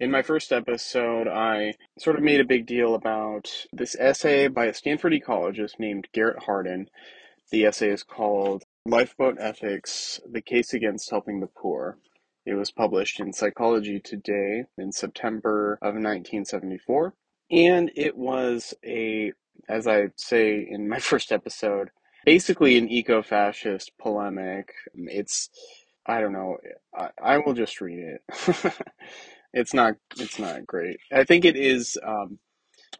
In my first episode, I sort of made a big deal about this essay by a Stanford ecologist named Garrett Hardin. The essay is called Lifeboat Ethics The Case Against Helping the Poor. It was published in Psychology Today in September of 1974. And it was a, as I say in my first episode, basically an eco fascist polemic. It's, I don't know, I, I will just read it. it's not it's not great. I think it is um,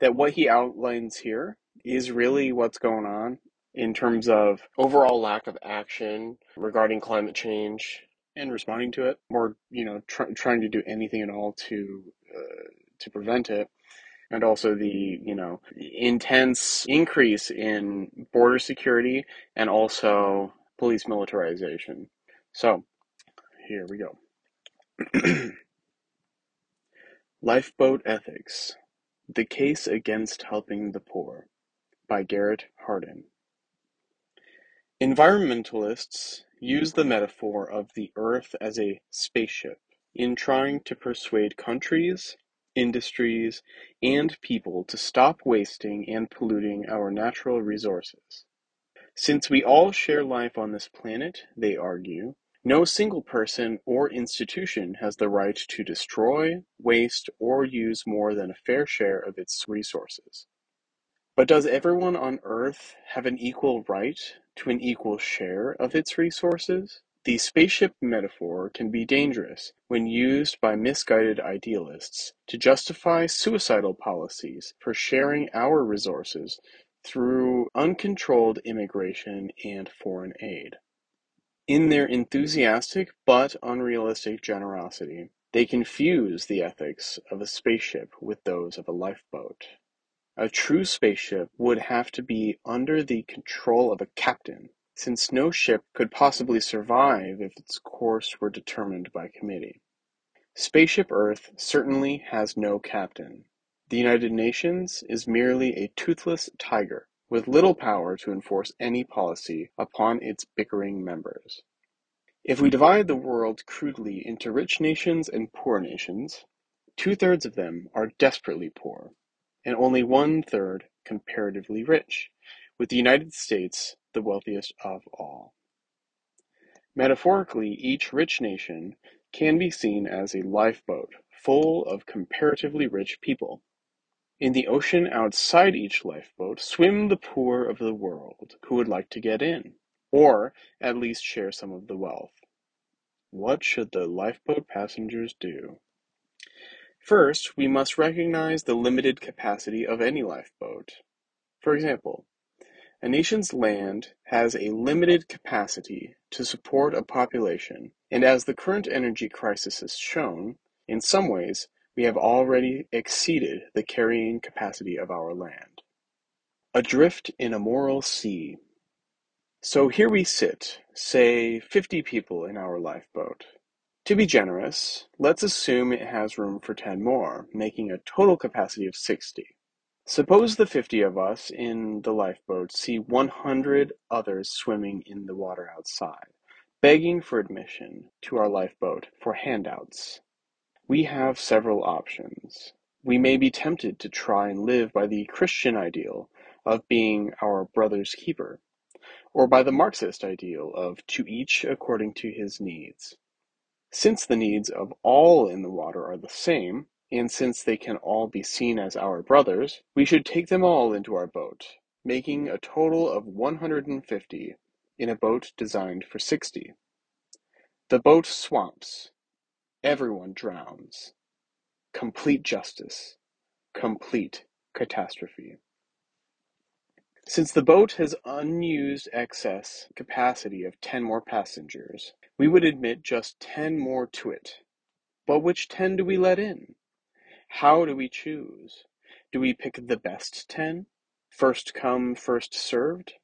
that what he outlines here is really what's going on in terms of overall lack of action regarding climate change and responding to it, or you know, try, trying to do anything at all to uh, to prevent it, and also the you know intense increase in border security and also police militarization. So here we go. Lifeboat Ethics The Case Against Helping the Poor by Garrett Hardin. Environmentalists use the metaphor of the Earth as a spaceship in trying to persuade countries, industries, and people to stop wasting and polluting our natural resources. Since we all share life on this planet, they argue, no single person or institution has the right to destroy, waste, or use more than a fair share of its resources. But does everyone on Earth have an equal right to an equal share of its resources? The spaceship metaphor can be dangerous when used by misguided idealists to justify suicidal policies for sharing our resources through uncontrolled immigration and foreign aid. In their enthusiastic but unrealistic generosity, they confuse the ethics of a spaceship with those of a lifeboat. A true spaceship would have to be under the control of a captain, since no ship could possibly survive if its course were determined by committee. Spaceship Earth certainly has no captain. The United Nations is merely a toothless tiger with little power to enforce any policy upon its bickering members. If we divide the world crudely into rich nations and poor nations, two-thirds of them are desperately poor, and only one-third comparatively rich, with the United States the wealthiest of all. Metaphorically, each rich nation can be seen as a lifeboat full of comparatively rich people. In the ocean outside each lifeboat swim the poor of the world who would like to get in, or at least share some of the wealth. What should the lifeboat passengers do? First, we must recognize the limited capacity of any lifeboat. For example, a nation's land has a limited capacity to support a population, and as the current energy crisis has shown, in some ways we have already exceeded the carrying capacity of our land. Adrift in a moral sea. So here we sit, say fifty people in our lifeboat. To be generous, let's assume it has room for ten more, making a total capacity of sixty. Suppose the fifty of us in the lifeboat see one hundred others swimming in the water outside, begging for admission to our lifeboat for handouts. We have several options. We may be tempted to try and live by the Christian ideal of being our brother's keeper, or by the Marxist ideal of to each according to his needs. Since the needs of all in the water are the same, and since they can all be seen as our brothers, we should take them all into our boat, making a total of 150 in a boat designed for 60. The boat swamps, Everyone drowns. Complete justice. Complete catastrophe. Since the boat has unused excess capacity of 10 more passengers, we would admit just 10 more to it. But which 10 do we let in? How do we choose? Do we pick the best 10? First come, first served?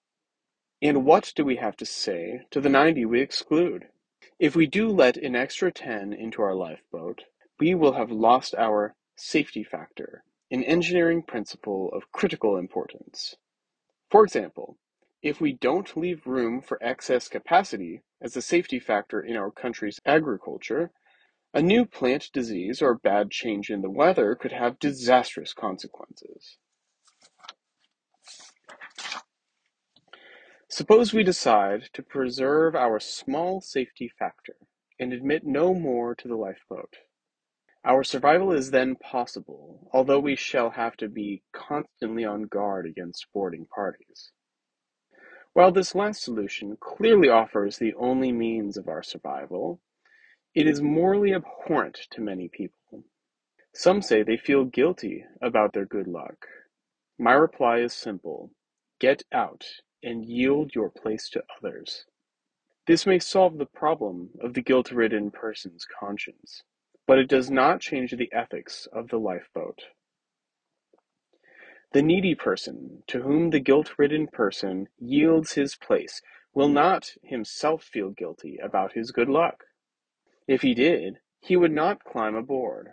And what do we have to say to the 90 we exclude? If we do let an extra ten into our lifeboat, we will have lost our "safety factor," an engineering principle of critical importance. For example, if we don't leave room for excess capacity as a safety factor in our country's agriculture, A new plant disease or bad change in the weather could have disastrous consequences. Suppose we decide to preserve our small safety factor and admit no more to the lifeboat. Our survival is then possible, although we shall have to be constantly on guard against boarding parties. While this last solution clearly offers the only means of our survival, it is morally abhorrent to many people. Some say they feel guilty about their good luck. My reply is simple get out and yield your place to others. This may solve the problem of the guilt ridden person's conscience, but it does not change the ethics of the lifeboat. The needy person to whom the guilt ridden person yields his place will not himself feel guilty about his good luck. If he did, he would not climb aboard.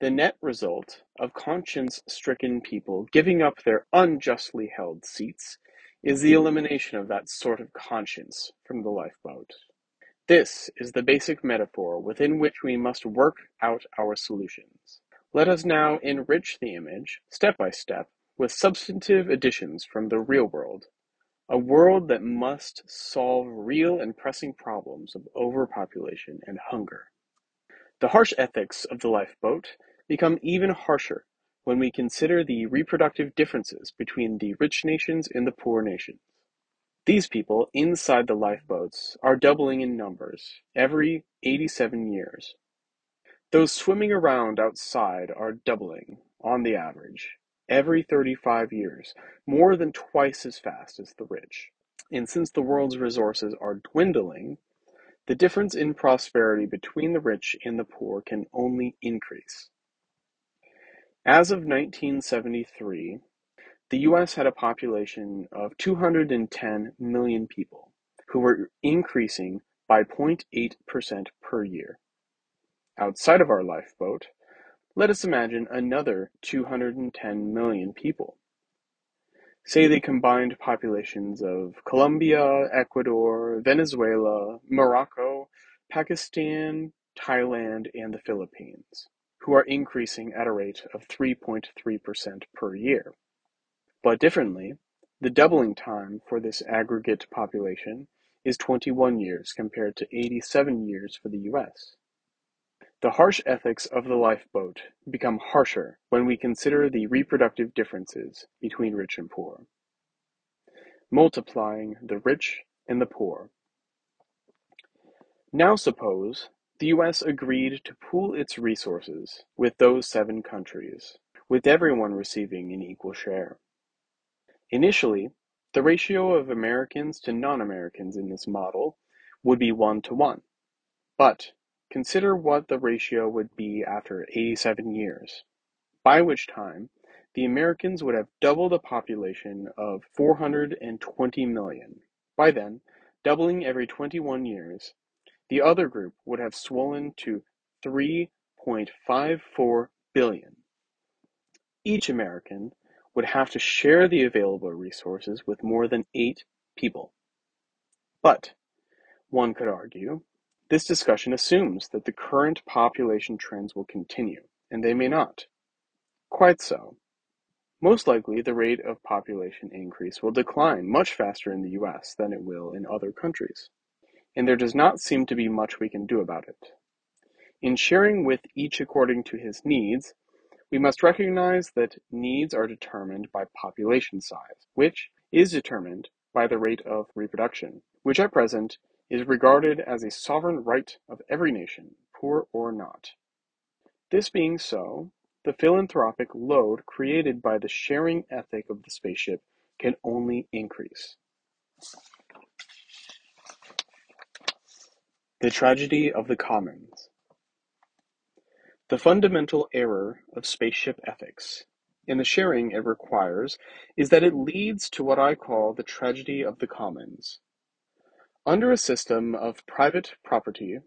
The net result of conscience stricken people giving up their unjustly held seats is the elimination of that sort of conscience from the lifeboat. This is the basic metaphor within which we must work out our solutions. Let us now enrich the image, step by step, with substantive additions from the real world, a world that must solve real and pressing problems of overpopulation and hunger. The harsh ethics of the lifeboat become even harsher when we consider the reproductive differences between the rich nations and the poor nations. These people inside the lifeboats are doubling in numbers every 87 years. Those swimming around outside are doubling, on the average, every 35 years, more than twice as fast as the rich. And since the world's resources are dwindling, the difference in prosperity between the rich and the poor can only increase. As of 1973, the US had a population of 210 million people, who were increasing by 0.8% per year. Outside of our lifeboat, let us imagine another 210 million people. Say the combined populations of Colombia, Ecuador, Venezuela, Morocco, Pakistan, Thailand, and the Philippines, who are increasing at a rate of 3.3% per year. But differently, the doubling time for this aggregate population is 21 years compared to 87 years for the US. The harsh ethics of the lifeboat become harsher when we consider the reproductive differences between rich and poor. Multiplying the rich and the poor. Now suppose the US agreed to pool its resources with those seven countries, with everyone receiving an equal share. Initially, the ratio of Americans to non-Americans in this model would be one to one. But consider what the ratio would be after 87 years, by which time the Americans would have doubled a population of 420 million. By then, doubling every 21 years, the other group would have swollen to 3.54 billion. Each American would have to share the available resources with more than eight people. But, one could argue, this discussion assumes that the current population trends will continue, and they may not. Quite so. Most likely, the rate of population increase will decline much faster in the US than it will in other countries, and there does not seem to be much we can do about it. In sharing with each according to his needs, we must recognize that needs are determined by population size, which is determined by the rate of reproduction, which at present is regarded as a sovereign right of every nation, poor or not. This being so, the philanthropic load created by the sharing ethic of the spaceship can only increase. The Tragedy of the Commons the fundamental error of spaceship ethics, in the sharing it requires, is that it leads to what I call the tragedy of the commons. Under a system of private property,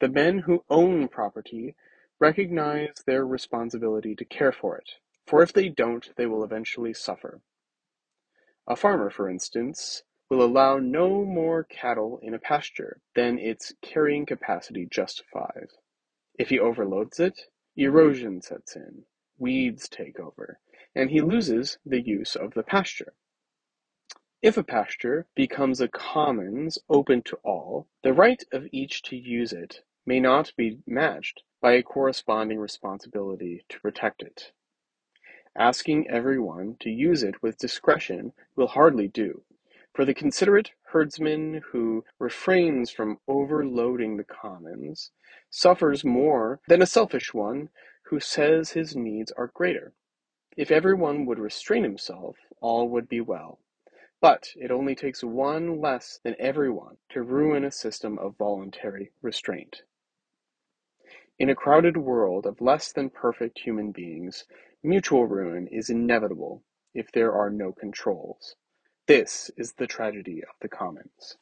the men who own property recognize their responsibility to care for it, for if they don't, they will eventually suffer. A farmer, for instance, will allow no more cattle in a pasture than its carrying capacity justifies. If he overloads it, erosion sets in, weeds take over, and he loses the use of the pasture. If a pasture becomes a commons open to all, the right of each to use it may not be matched by a corresponding responsibility to protect it. Asking everyone to use it with discretion will hardly do, for the considerate herdsman who refrains from overloading the commons suffers more than a selfish one who says his needs are greater. If everyone would restrain himself, all would be well. But it only takes one less than everyone to ruin a system of voluntary restraint. In a crowded world of less than perfect human beings, mutual ruin is inevitable if there are no controls. This is the tragedy of the commons.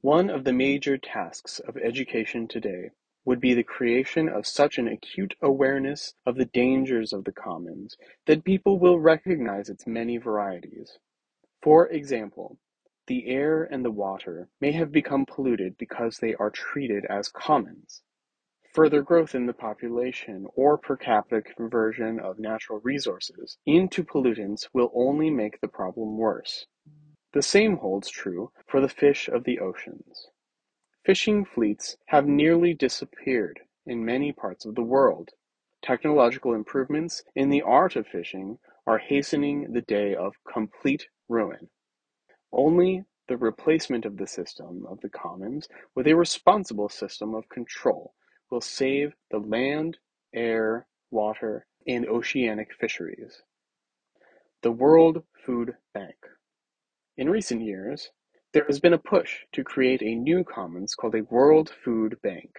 One of the major tasks of education today would be the creation of such an acute awareness of the dangers of the commons that people will recognize its many varieties. For example, the air and the water may have become polluted because they are treated as commons. Further growth in the population or per capita conversion of natural resources into pollutants will only make the problem worse. The same holds true for the fish of the oceans. Fishing fleets have nearly disappeared in many parts of the world. Technological improvements in the art of fishing are hastening the day of complete ruin. Only the replacement of the system of the commons with a responsible system of control will save the land, air, water, and oceanic fisheries. The World Food Bank. In recent years, there has been a push to create a new commons called a World Food Bank,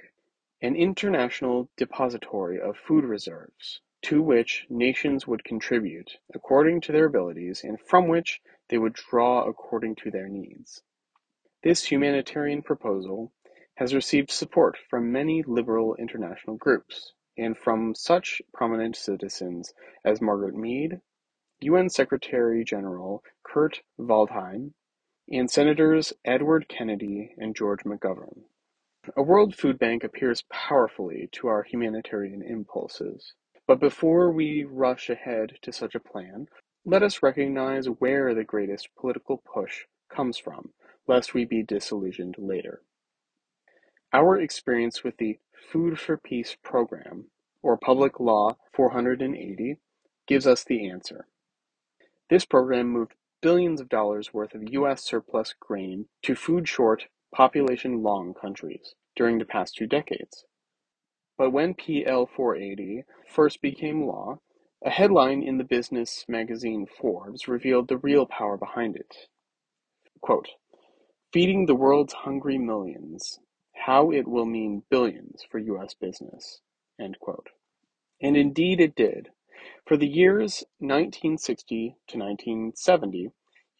an international depository of food reserves to which nations would contribute according to their abilities and from which they would draw according to their needs. This humanitarian proposal has received support from many liberal international groups, and from such prominent citizens as Margaret Mead, UN Secretary General Kurt Waldheim, and Senators Edward Kennedy and George McGovern. A World Food Bank appeals powerfully to our humanitarian impulses. But before we rush ahead to such a plan, let us recognize where the greatest political push comes from, lest we be disillusioned later. Our experience with the Food for Peace program, or Public Law 480, gives us the answer. This program moved billions of dollars worth of U.S. surplus grain to food short, population long countries during the past two decades. But when PL 480 first became law, a headline in the business magazine Forbes revealed the real power behind it. Quote, Feeding the world's hungry millions how it will mean billions for U.S. business. And indeed it did. For the years 1960 to 1970,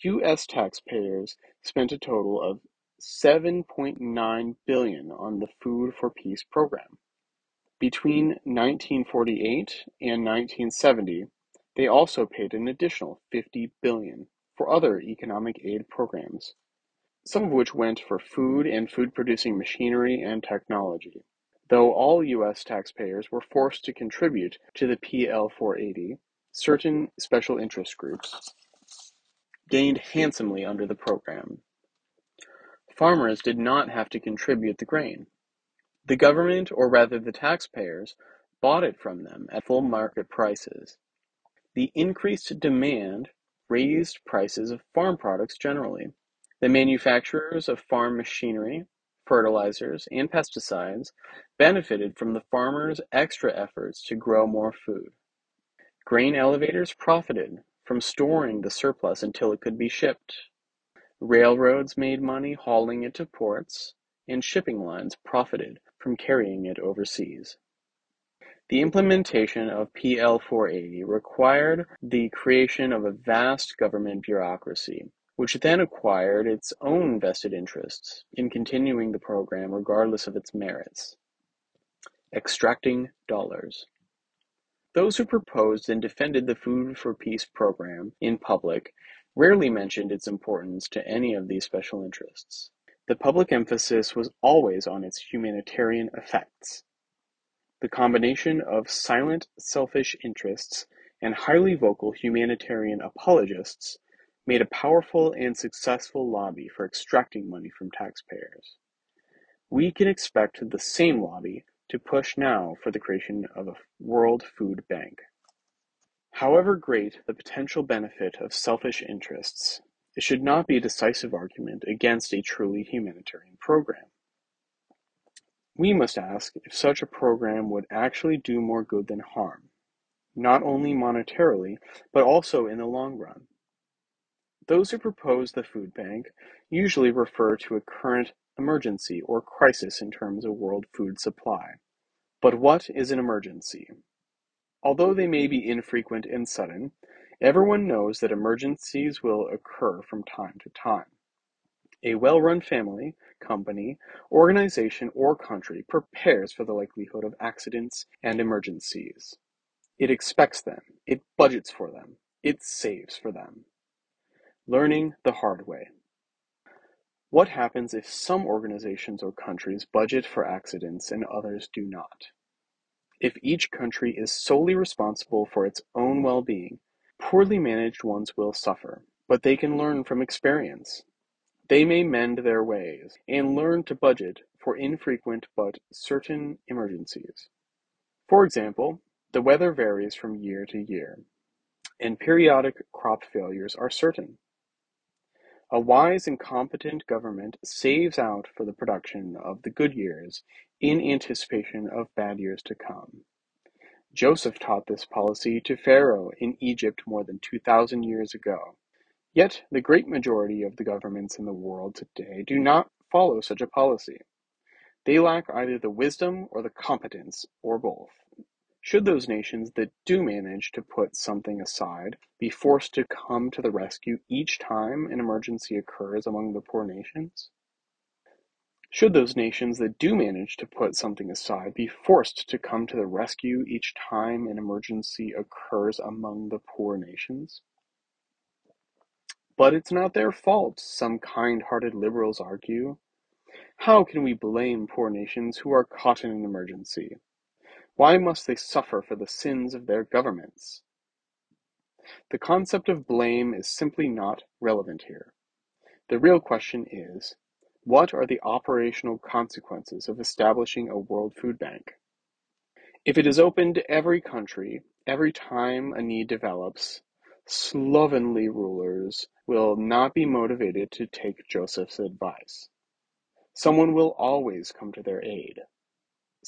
U.S. taxpayers spent a total of 7.9 billion on the Food for Peace program. Between 1948 and 1970, they also paid an additional 50 billion for other economic aid programs some of which went for food and food-producing machinery and technology. Though all U.S. taxpayers were forced to contribute to the PL 480, certain special interest groups gained handsomely under the program. Farmers did not have to contribute the grain. The government, or rather the taxpayers, bought it from them at full market prices. The increased demand raised prices of farm products generally. The manufacturers of farm machinery, fertilizers, and pesticides benefited from the farmers' extra efforts to grow more food. Grain elevators profited from storing the surplus until it could be shipped. Railroads made money hauling it to ports, and shipping lines profited from carrying it overseas. The implementation of PL 480 required the creation of a vast government bureaucracy which then acquired its own vested interests in continuing the program regardless of its merits. Extracting dollars. Those who proposed and defended the Food for Peace program in public rarely mentioned its importance to any of these special interests. The public emphasis was always on its humanitarian effects. The combination of silent, selfish interests and highly vocal humanitarian apologists made a powerful and successful lobby for extracting money from taxpayers. We can expect the same lobby to push now for the creation of a World Food Bank. However great the potential benefit of selfish interests, it should not be a decisive argument against a truly humanitarian program. We must ask if such a program would actually do more good than harm, not only monetarily, but also in the long run. Those who propose the food bank usually refer to a current emergency or crisis in terms of world food supply. But what is an emergency? Although they may be infrequent and sudden, everyone knows that emergencies will occur from time to time. A well-run family, company, organization, or country prepares for the likelihood of accidents and emergencies. It expects them, it budgets for them, it saves for them. Learning the hard way. What happens if some organizations or countries budget for accidents and others do not? If each country is solely responsible for its own well-being, poorly managed ones will suffer, but they can learn from experience. They may mend their ways and learn to budget for infrequent but certain emergencies. For example, the weather varies from year to year, and periodic crop failures are certain. A wise and competent government saves out for the production of the good years in anticipation of bad years to come. Joseph taught this policy to Pharaoh in Egypt more than 2,000 years ago. Yet the great majority of the governments in the world today do not follow such a policy. They lack either the wisdom or the competence, or both. Should those nations that do manage to put something aside be forced to come to the rescue each time an emergency occurs among the poor nations? Should those nations that do manage to put something aside be forced to come to the rescue each time an emergency occurs among the poor nations? But it's not their fault, some kind-hearted liberals argue. How can we blame poor nations who are caught in an emergency? Why must they suffer for the sins of their governments? The concept of blame is simply not relevant here. The real question is, what are the operational consequences of establishing a World Food Bank? If it is open to every country, every time a need develops, slovenly rulers will not be motivated to take Joseph's advice. Someone will always come to their aid.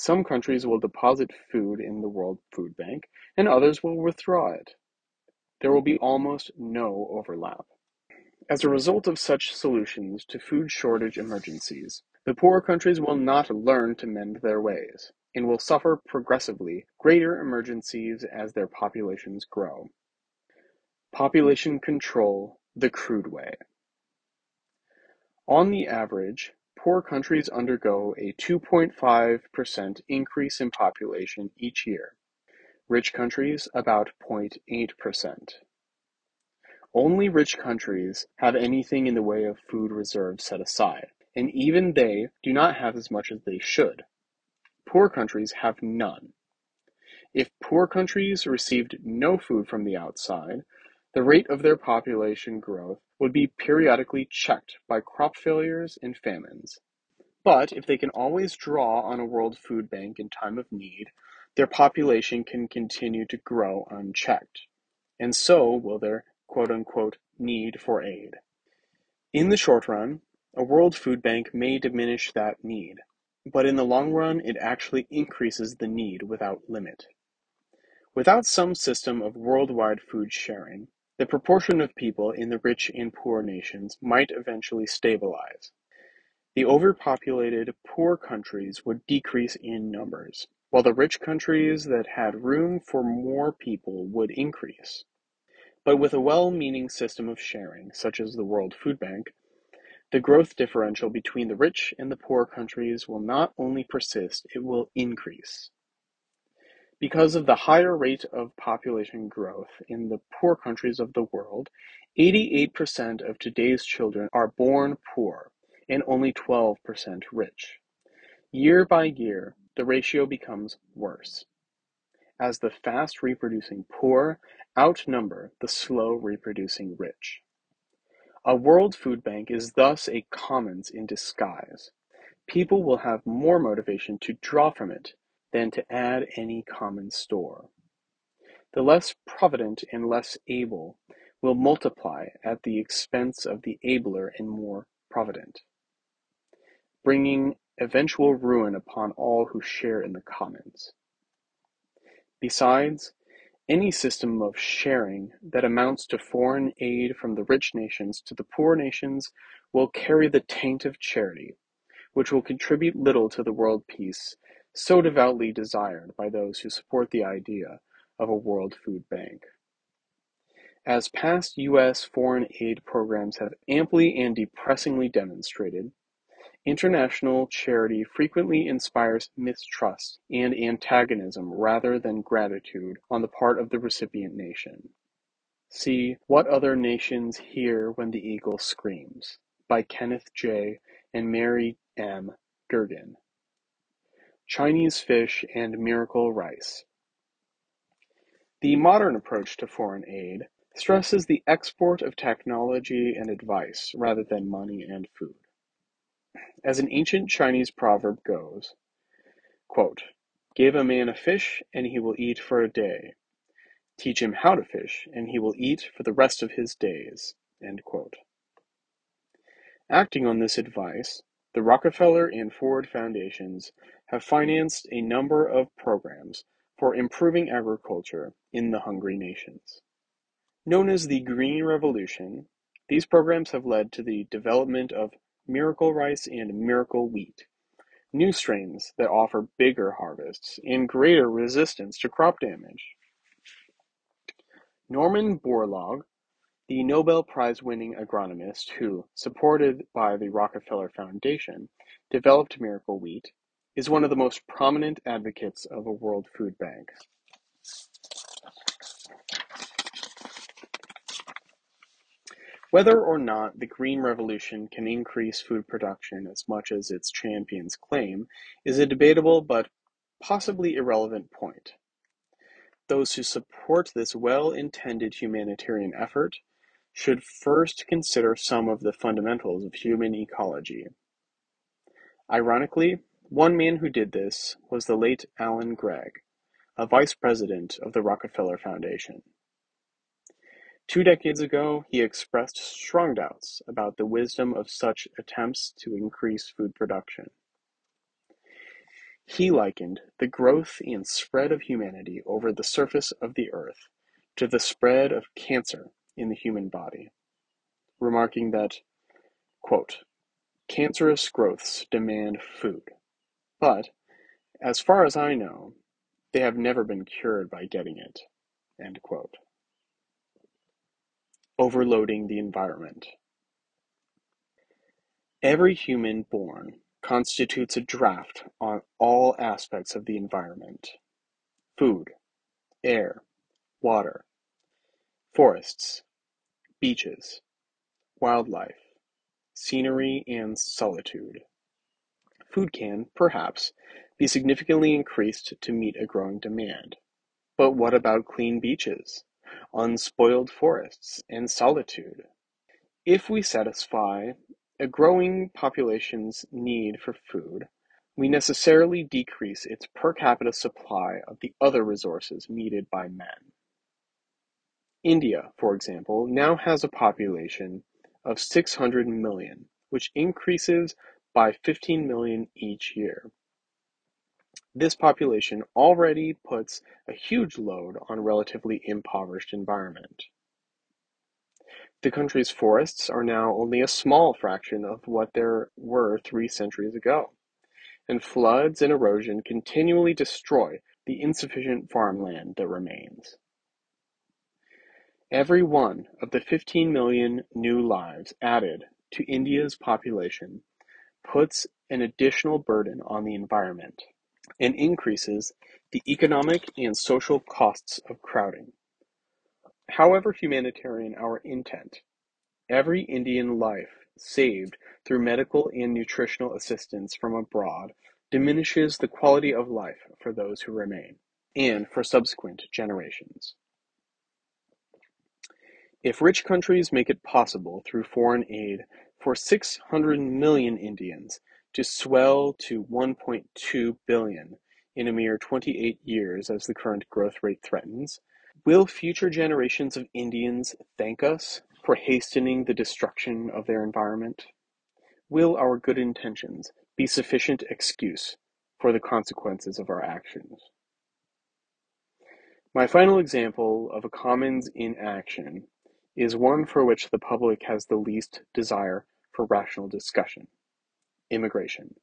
Some countries will deposit food in the World Food Bank, and others will withdraw it. There will be almost no overlap. As a result of such solutions to food shortage emergencies, the poorer countries will not learn to mend their ways, and will suffer progressively greater emergencies as their populations grow. Population control the crude way. On the average, Poor countries undergo a 2.5% increase in population each year, rich countries about 0.8%. Only rich countries have anything in the way of food reserves set aside, and even they do not have as much as they should. Poor countries have none. If poor countries received no food from the outside, the rate of their population growth would be periodically checked by crop failures and famines. But if they can always draw on a World Food Bank in time of need, their population can continue to grow unchecked. And so will their quote unquote need for aid. In the short run, a World Food Bank may diminish that need, but in the long run, it actually increases the need without limit. Without some system of worldwide food sharing, the proportion of people in the rich and poor nations might eventually stabilize. The overpopulated, poor countries would decrease in numbers, while the rich countries that had room for more people would increase. But with a well-meaning system of sharing, such as the World Food Bank, the growth differential between the rich and the poor countries will not only persist, it will increase. Because of the higher rate of population growth in the poor countries of the world, 88% of today's children are born poor and only 12% rich. Year by year, the ratio becomes worse, as the fast reproducing poor outnumber the slow reproducing rich. A world food bank is thus a commons in disguise. People will have more motivation to draw from it than to add any common store. The less provident and less able will multiply at the expense of the abler and more provident, bringing eventual ruin upon all who share in the commons. Besides, any system of sharing that amounts to foreign aid from the rich nations to the poor nations will carry the taint of charity, which will contribute little to the world peace so devoutly desired by those who support the idea of a World Food Bank. As past U.S. foreign aid programs have amply and depressingly demonstrated, international charity frequently inspires mistrust and antagonism rather than gratitude on the part of the recipient nation. See What Other Nations Hear When the Eagle Screams by Kenneth J. and Mary M. Gergen. Chinese Fish and Miracle Rice the modern approach to foreign aid stresses the export of technology and advice rather than money and food. As an ancient Chinese proverb goes, quote, Give a man a fish and he will eat for a day. Teach him how to fish and he will eat for the rest of his days. Acting on this advice, the Rockefeller and Ford Foundations have financed a number of programs for improving agriculture in the hungry nations. Known as the Green Revolution, these programs have led to the development of miracle rice and miracle wheat, new strains that offer bigger harvests and greater resistance to crop damage. Norman Borlaug, the Nobel Prize winning agronomist who, supported by the Rockefeller Foundation, developed miracle wheat, is one of the most prominent advocates of a World Food Bank. Whether or not the Green Revolution can increase food production as much as its champions claim is a debatable but possibly irrelevant point. Those who support this well-intended humanitarian effort should first consider some of the fundamentals of human ecology. Ironically, one man who did this was the late Alan Gregg, a vice president of the Rockefeller Foundation. Two decades ago, he expressed strong doubts about the wisdom of such attempts to increase food production. He likened the growth and spread of humanity over the surface of the earth to the spread of cancer in the human body, remarking that, quote, cancerous growths demand food but, as far as I know, they have never been cured by getting it. End quote. Overloading the environment. Every human born constitutes a draft on all aspects of the environment food, air, water, forests, beaches, wildlife, scenery, and solitude. Food can, perhaps, be significantly increased to meet a growing demand. But what about clean beaches, unspoiled forests, and solitude? If we satisfy a growing population's need for food, we necessarily decrease its per capita supply of the other resources needed by men. India, for example, now has a population of 600 million, which increases by 15 million each year. This population already puts a huge load on a relatively impoverished environment. The country's forests are now only a small fraction of what there were three centuries ago, and floods and erosion continually destroy the insufficient farmland that remains. Every one of the 15 million new lives added to India's population puts an additional burden on the environment and increases the economic and social costs of crowding. However humanitarian our intent, every Indian life saved through medical and nutritional assistance from abroad diminishes the quality of life for those who remain, and for subsequent generations. If rich countries make it possible through foreign aid for 600 million Indians to swell to 1.2 billion in a mere 28 years as the current growth rate threatens, will future generations of Indians thank us for hastening the destruction of their environment? Will our good intentions be sufficient excuse for the consequences of our actions? My final example of a commons in action is one for which the public has the least desire for rational discussion immigration.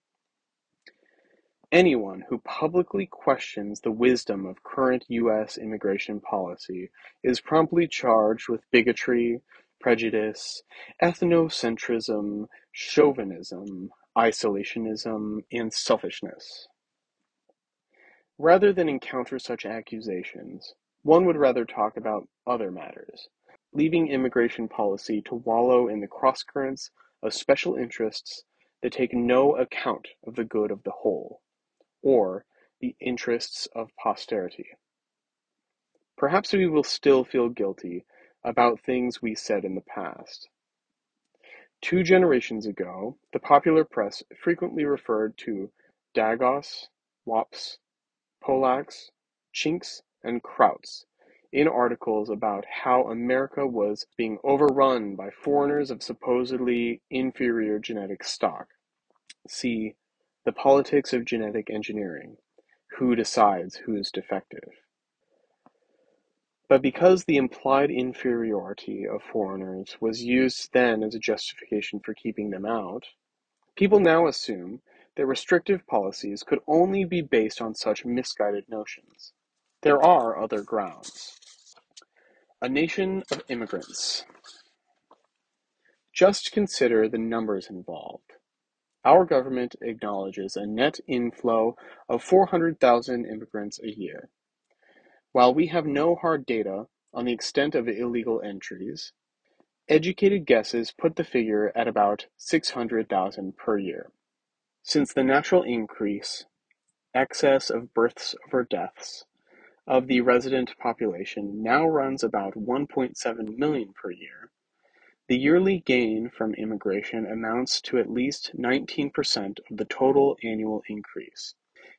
Anyone who publicly questions the wisdom of current U.S. immigration policy is promptly charged with bigotry, prejudice, ethnocentrism, chauvinism, isolationism, and selfishness. Rather than encounter such accusations, one would rather talk about other matters, leaving immigration policy to wallow in the crosscurrents of special interests that take no account of the good of the whole or the interests of posterity. Perhaps we will still feel guilty about things we said in the past. Two generations ago, the popular press frequently referred to Dagos, Wops, Polacks, Chinks, and Krauts in articles about how America was being overrun by foreigners of supposedly inferior genetic stock. See the politics of genetic engineering: who decides who's defective? But because the implied inferiority of foreigners was used then as a justification for keeping them out, people now assume that restrictive policies could only be based on such misguided notions. There are other grounds. A nation of immigrants. Just consider the numbers involved. Our government acknowledges a net inflow of 400,000 immigrants a year. While we have no hard data on the extent of illegal entries, educated guesses put the figure at about 600,000 per year. Since the natural increase, excess of births over deaths, of the resident population now runs about 1.7 million per year, the yearly gain from immigration amounts to at least 19% of the total annual increase,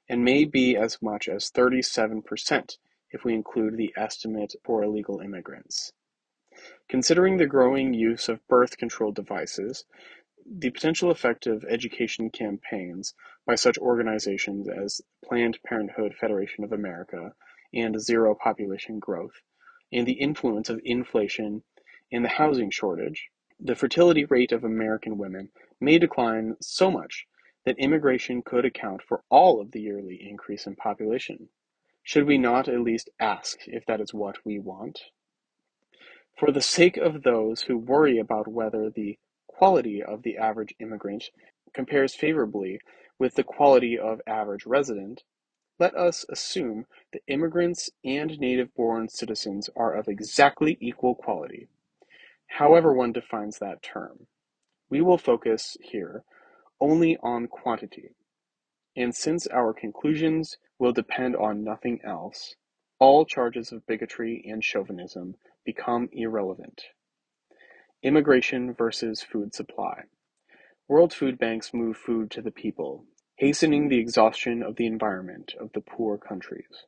and may be as much as 37% if we include the estimate for illegal immigrants. Considering the growing use of birth control devices, the potential effect of education campaigns by such organizations as Planned Parenthood Federation of America and Zero Population Growth, and the influence of inflation in the housing shortage, the fertility rate of American women may decline so much that immigration could account for all of the yearly increase in population. Should we not at least ask if that is what we want? For the sake of those who worry about whether the quality of the average immigrant compares favorably with the quality of average resident, let us assume that immigrants and native born citizens are of exactly equal quality however one defines that term. We will focus here only on quantity, and since our conclusions will depend on nothing else, all charges of bigotry and chauvinism become irrelevant. Immigration versus food supply. World food banks move food to the people, hastening the exhaustion of the environment of the poor countries.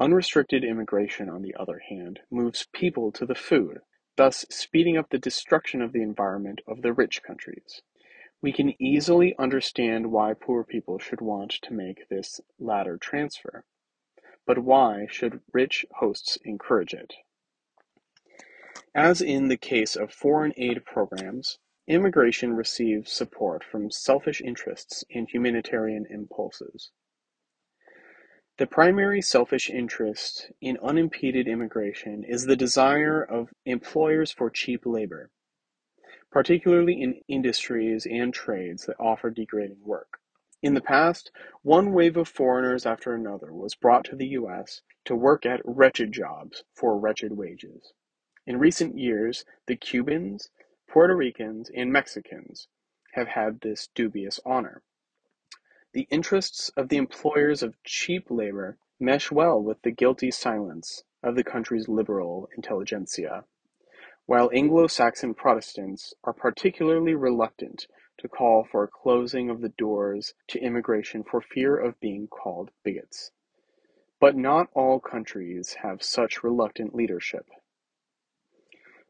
Unrestricted immigration, on the other hand, moves people to the food, thus speeding up the destruction of the environment of the rich countries. We can easily understand why poor people should want to make this latter transfer. But why should rich hosts encourage it? As in the case of foreign aid programs, immigration receives support from selfish interests and humanitarian impulses. The primary selfish interest in unimpeded immigration is the desire of employers for cheap labor, particularly in industries and trades that offer degrading work. In the past, one wave of foreigners after another was brought to the U.S. to work at wretched jobs for wretched wages. In recent years, the Cubans, Puerto Ricans, and Mexicans have had this dubious honor. The interests of the employers of cheap labor mesh well with the guilty silence of the country's liberal intelligentsia, while Anglo-Saxon Protestants are particularly reluctant to call for a closing of the doors to immigration for fear of being called bigots. But not all countries have such reluctant leadership.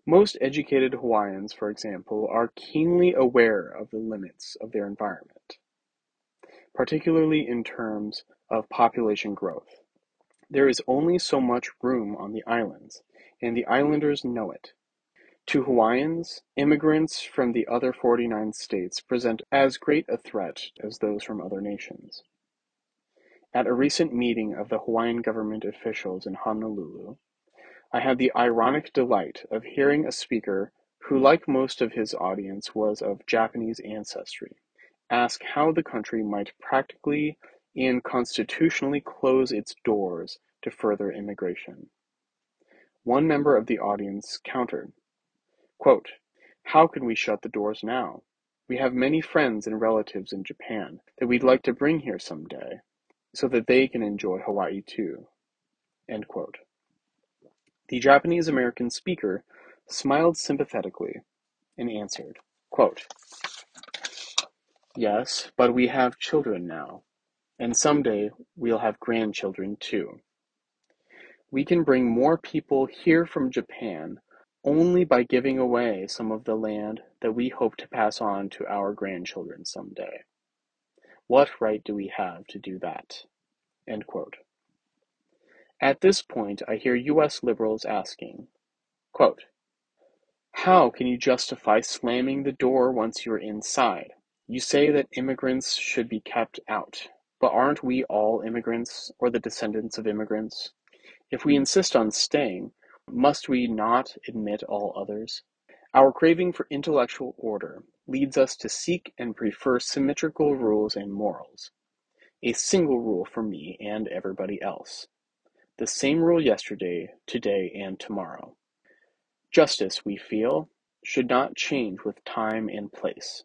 Most educated Hawaiians, for example, are keenly aware of the limits of their environment, particularly in terms of population growth. There is only so much room on the islands, and the islanders know it. To Hawaiians, immigrants from the other 49 states present as great a threat as those from other nations. At a recent meeting of the Hawaiian government officials in Honolulu, I had the ironic delight of hearing a speaker who like most of his audience was of Japanese ancestry, ask how the country might practically and constitutionally close its doors to further immigration. One member of the audience countered, quote, How can we shut the doors now? We have many friends and relatives in Japan that we'd like to bring here someday, so that they can enjoy Hawaii too. End quote. The Japanese American speaker smiled sympathetically and answered, Yes, but we have children now, and someday we'll have grandchildren too. We can bring more people here from Japan only by giving away some of the land that we hope to pass on to our grandchildren someday. What right do we have to do that? At this point I hear US liberals asking, quote, How can you justify slamming the door once you're inside? You say that immigrants should be kept out, but aren't we all immigrants or the descendants of immigrants? If we insist on staying, must we not admit all others? Our craving for intellectual order leads us to seek and prefer symmetrical rules and morals. A single rule for me and everybody else. The same rule yesterday, today, and tomorrow. Justice, we feel, should not change with time and place.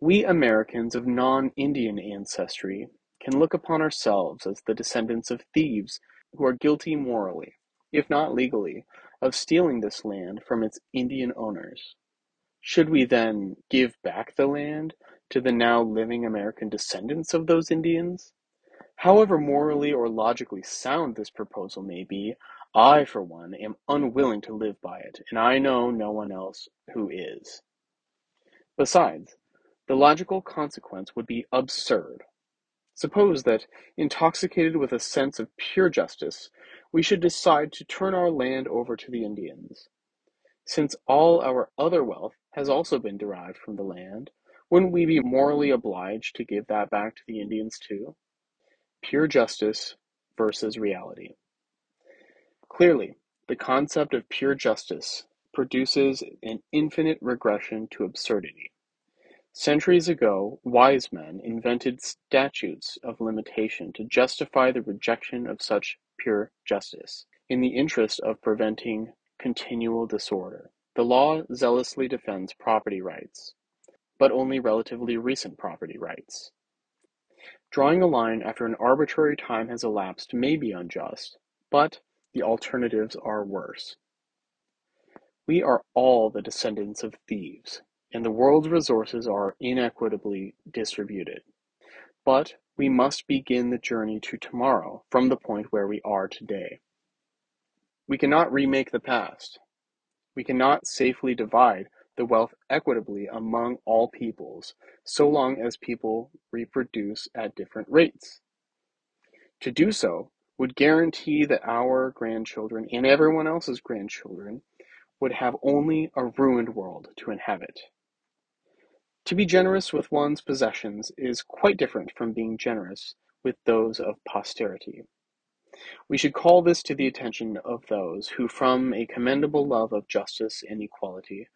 We Americans of non-Indian ancestry can look upon ourselves as the descendants of thieves who are guilty morally, if not legally, of stealing this land from its Indian owners. Should we then give back the land to the now living American descendants of those Indians? However morally or logically sound this proposal may be, I, for one, am unwilling to live by it, and I know no one else who is. Besides, the logical consequence would be absurd. Suppose that, intoxicated with a sense of pure justice, we should decide to turn our land over to the Indians. Since all our other wealth has also been derived from the land, wouldn't we be morally obliged to give that back to the Indians too? Pure justice versus reality. Clearly, the concept of pure justice produces an infinite regression to absurdity. Centuries ago, wise men invented statutes of limitation to justify the rejection of such pure justice, in the interest of preventing continual disorder. The law zealously defends property rights, but only relatively recent property rights. Drawing a line after an arbitrary time has elapsed may be unjust, but the alternatives are worse. We are all the descendants of thieves, and the world's resources are inequitably distributed. But we must begin the journey to tomorrow from the point where we are today. We cannot remake the past. We cannot safely divide the wealth equitably among all peoples, so long as people reproduce at different rates. To do so would guarantee that our grandchildren and everyone else's grandchildren would have only a ruined world to inhabit. To be generous with one's possessions is quite different from being generous with those of posterity. We should call this to the attention of those who from a commendable love of justice and equality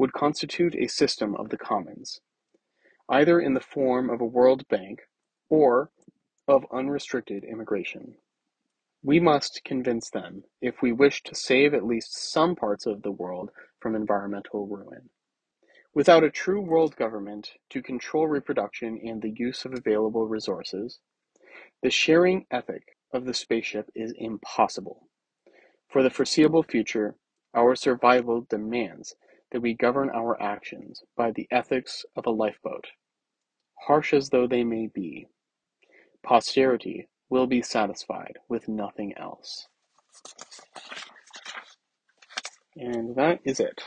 would constitute a system of the commons, either in the form of a world bank or of unrestricted immigration. We must convince them if we wish to save at least some parts of the world from environmental ruin. Without a true world government to control reproduction and the use of available resources, the sharing ethic of the spaceship is impossible. For the foreseeable future, our survival demands that we govern our actions by the ethics of a lifeboat. Harsh as though they may be, posterity will be satisfied with nothing else. And that is it.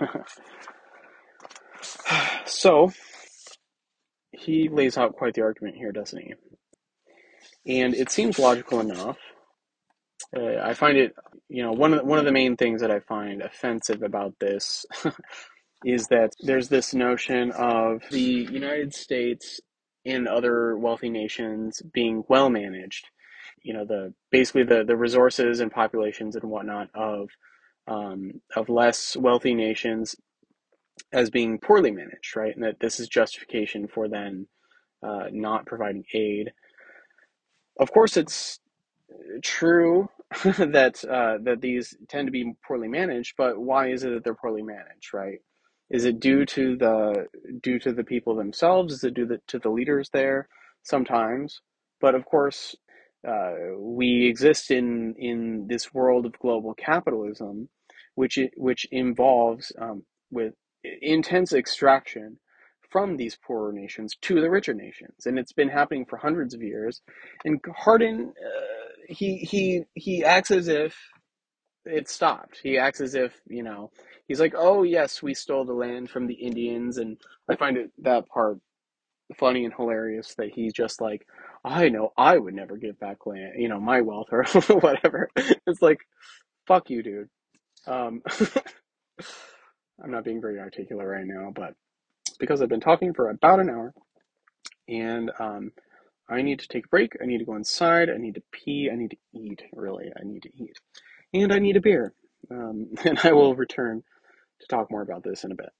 so, he lays out quite the argument here, doesn't he? And it seems logical enough. Uh, I find it, you know, one of the, one of the main things that I find offensive about this is that there's this notion of the United States and other wealthy nations being well managed. You know, the basically the the resources and populations and whatnot of um, of less wealthy nations as being poorly managed, right? And that this is justification for then uh, not providing aid. Of course, it's true that uh, that these tend to be poorly managed, but why is it that they're poorly managed, right? Is it due to the due to the people themselves? Is it due to the leaders there? Sometimes, but of course, uh, we exist in in this world of global capitalism, which which involves um, with intense extraction from these poorer nations to the richer nations, and it's been happening for hundreds of years. And Hardin, uh, he he he acts as if it stopped. He acts as if you know he's like, oh yes, we stole the land from the Indians, and I find it that part funny and hilarious that he's just like, I know I would never give back land, you know, my wealth or whatever. It's like, fuck you, dude. Um, I'm not being very articulate right now, but because I've been talking for about an hour, and um, I need to take a break. I need to go inside. I need to pee. I need to eat. Really, I need to eat, and I need a beer. Um, and I will return to talk more about this in a bit.